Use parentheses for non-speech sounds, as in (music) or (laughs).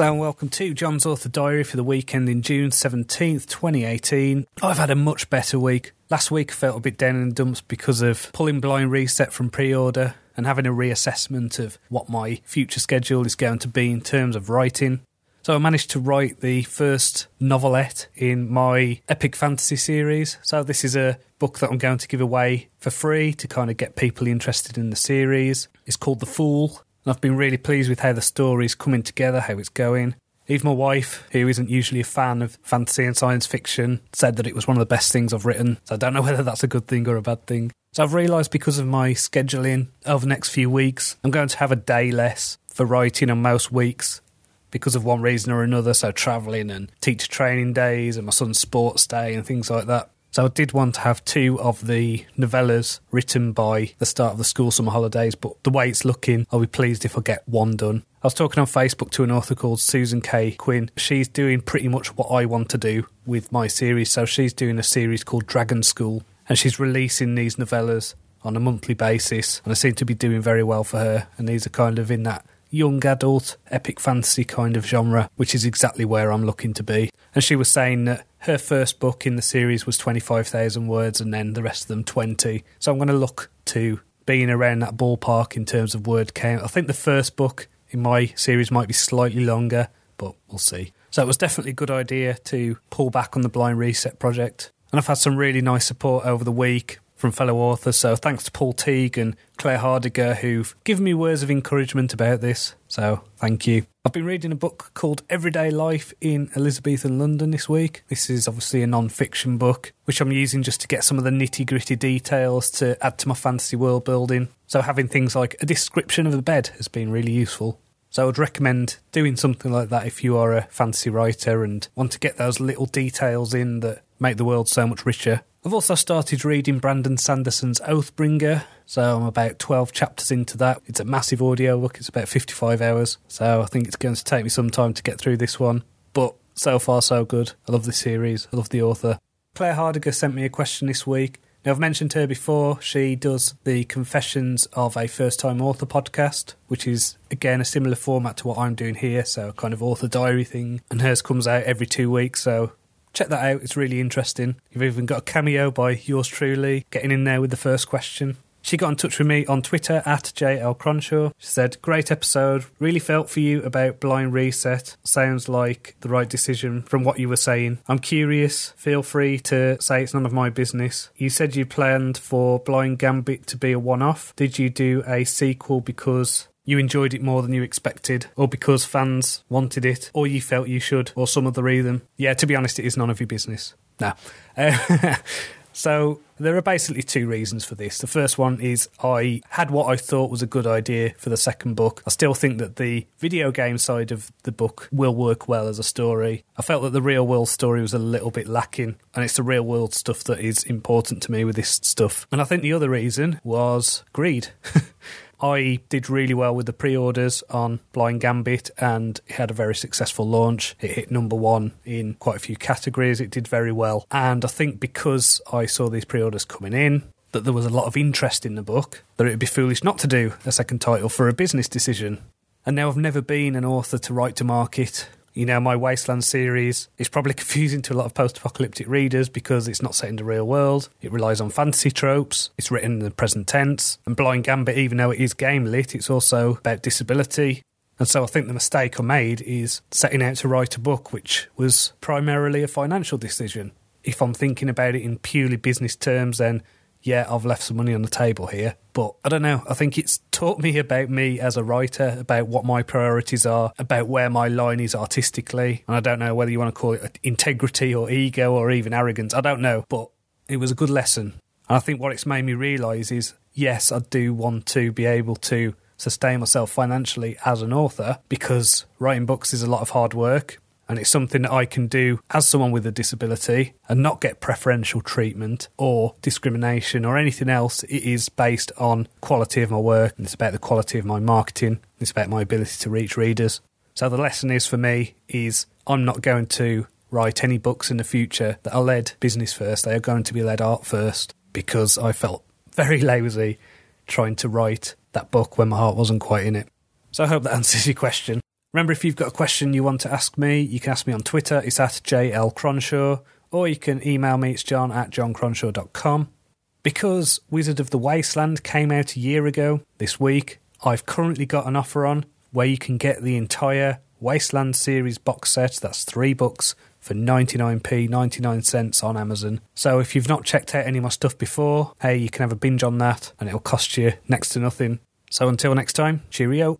Hello and welcome to John's Author Diary for the weekend in June 17th, 2018. I've had a much better week. Last week I felt a bit down in the dumps because of pulling Blind Reset from pre order and having a reassessment of what my future schedule is going to be in terms of writing. So I managed to write the first novelette in my epic fantasy series. So this is a book that I'm going to give away for free to kind of get people interested in the series. It's called The Fool and I've been really pleased with how the story's coming together, how it's going. Even my wife, who isn't usually a fan of fantasy and science fiction, said that it was one of the best things I've written. So I don't know (laughs) whether that's a good thing or a bad thing. So I've realised because of my scheduling over the next few weeks, I'm going to have a day less for writing on most weeks because of one reason or another. So travelling and teacher training days and my son's sports day and things like that. So I did want to have two of the novellas written by the start of the school summer holidays, but the way it's looking, I'll be pleased if I get one done. I was talking on Facebook to an author called Susan Kaye Quinn. She's doing pretty much what I want to do with my series. So she's doing a series called Dragon School, and she's releasing these novellas on a monthly basis, and I seem to be doing very well for her. And these are kind of in that young adult epic fantasy kind of genre, which is exactly where I'm looking to be. And she was saying that her first book in the series was 25,000 words and then the rest of them 20. So I'm going to look to being around that ballpark in terms of word count. I think the first book in my series might be slightly longer, but we'll see. So it was definitely a good idea to pull back on the Blind Reset project. And I've had some really nice support over the week from fellow authors. So thanks to Paul Teague and Claire Hardiger who've given me words of encouragement about this. So thank you. I've been reading a book called Everyday Life in Elizabethan London this week. This is obviously a non fiction book, which I'm using just to get some of the nitty gritty details to add to my fantasy world building. So having things like a description of a bed has been really useful. So I would recommend doing something like that if you are a fantasy writer and want to get those little details in that make the world so much richer. I've also started reading Brandon Sanderson's Oathbringer, so I'm about 12 chapters into that. It's a massive audio book, it's about 55 hours, so I think it's going to take me some time to get through this one. But so far, so good. I love the series, I love the author. Claire Hardiger sent me a question this week. Now, I've mentioned her before. She does the Confessions of a First Time Author podcast, which is, again, a similar format to what I'm doing here, so kind of author diary thing. And hers comes out every two weeks, so check that out. It's really interesting. You've even got a cameo by yours truly getting in there with the first question. She got in touch with me on Twitter at JL Cronshaw. She said, Great episode. Really felt for you about Blind Reset. Sounds like the right decision from what you were saying. I'm curious. Feel free to say it's none of my business. You said you planned for Blind Gambit to be a one off. Did you do a sequel because you enjoyed it more than you expected, or because fans wanted it, or you felt you should, or some other reason. Yeah, to be honest, it is none of your business. No. Uh, (laughs) so there are basically two reasons for this. The first one is I had what I thought was a good idea for the second book. I still think that the video game side of the book will work well as a story. I felt that the real world story was a little bit lacking, and it's the real world stuff that is important to me with this stuff. And I think the other reason was greed. (laughs) I did really well with the pre orders on Blind Gambit and it had a very successful launch. It hit number one in quite a few categories. It did very well. And I think because I saw these pre orders coming in, that there was a lot of interest in the book, that it would be foolish not to do a second title for a business decision. And now I've never been an author to write to market you know, my Wasteland series is probably (laughs) confusing to a lot of post apocalyptic readers because it's not set in the real world. It relies on fantasy tropes. It's written in the present tense. And Blind Gambit, even though it is game lit, it's also about disability. And so I think the mistake I made is setting out to write a book which was primarily a financial decision. If I'm thinking about it in purely business terms, then yeah, I've left some money on the table here. But I don't know. I think it's taught me about me as a writer, about what my priorities are, about where my line is artistically. And I don't know whether you want to call it integrity or ego or even arrogance. I don't know. But it was a good lesson. And I think what it's made me realise is yes, I do want to be able to sustain myself financially as an author because writing books is a lot of hard work and it's something that I can do as someone with a disability and not get preferential treatment or discrimination or anything else. It is based on quality of my work and it's about the quality of my marketing. It's about my ability to reach readers. So the lesson is for me is I'm not going to write any books in the future that are led business first. They are going to be led art first because I felt very (laughs) lazy trying to write that book when my heart wasn't quite in it. So I hope that (laughs) answers your question. Remember, if you've got a question you want to ask me, you can ask me on Twitter. It's at JL Cronshaw, or you can email me. It's john at johncronshaw.com. Because Wizard of the Wasteland came out a year ago this week, I've currently got an offer on where you can get the entire Wasteland series box set. That's three books for 99p, 99 cents on Amazon. So if you've not checked out any of my stuff before, hey, you can have a binge on that and it'll cost you next to nothing. So until next time, cheerio.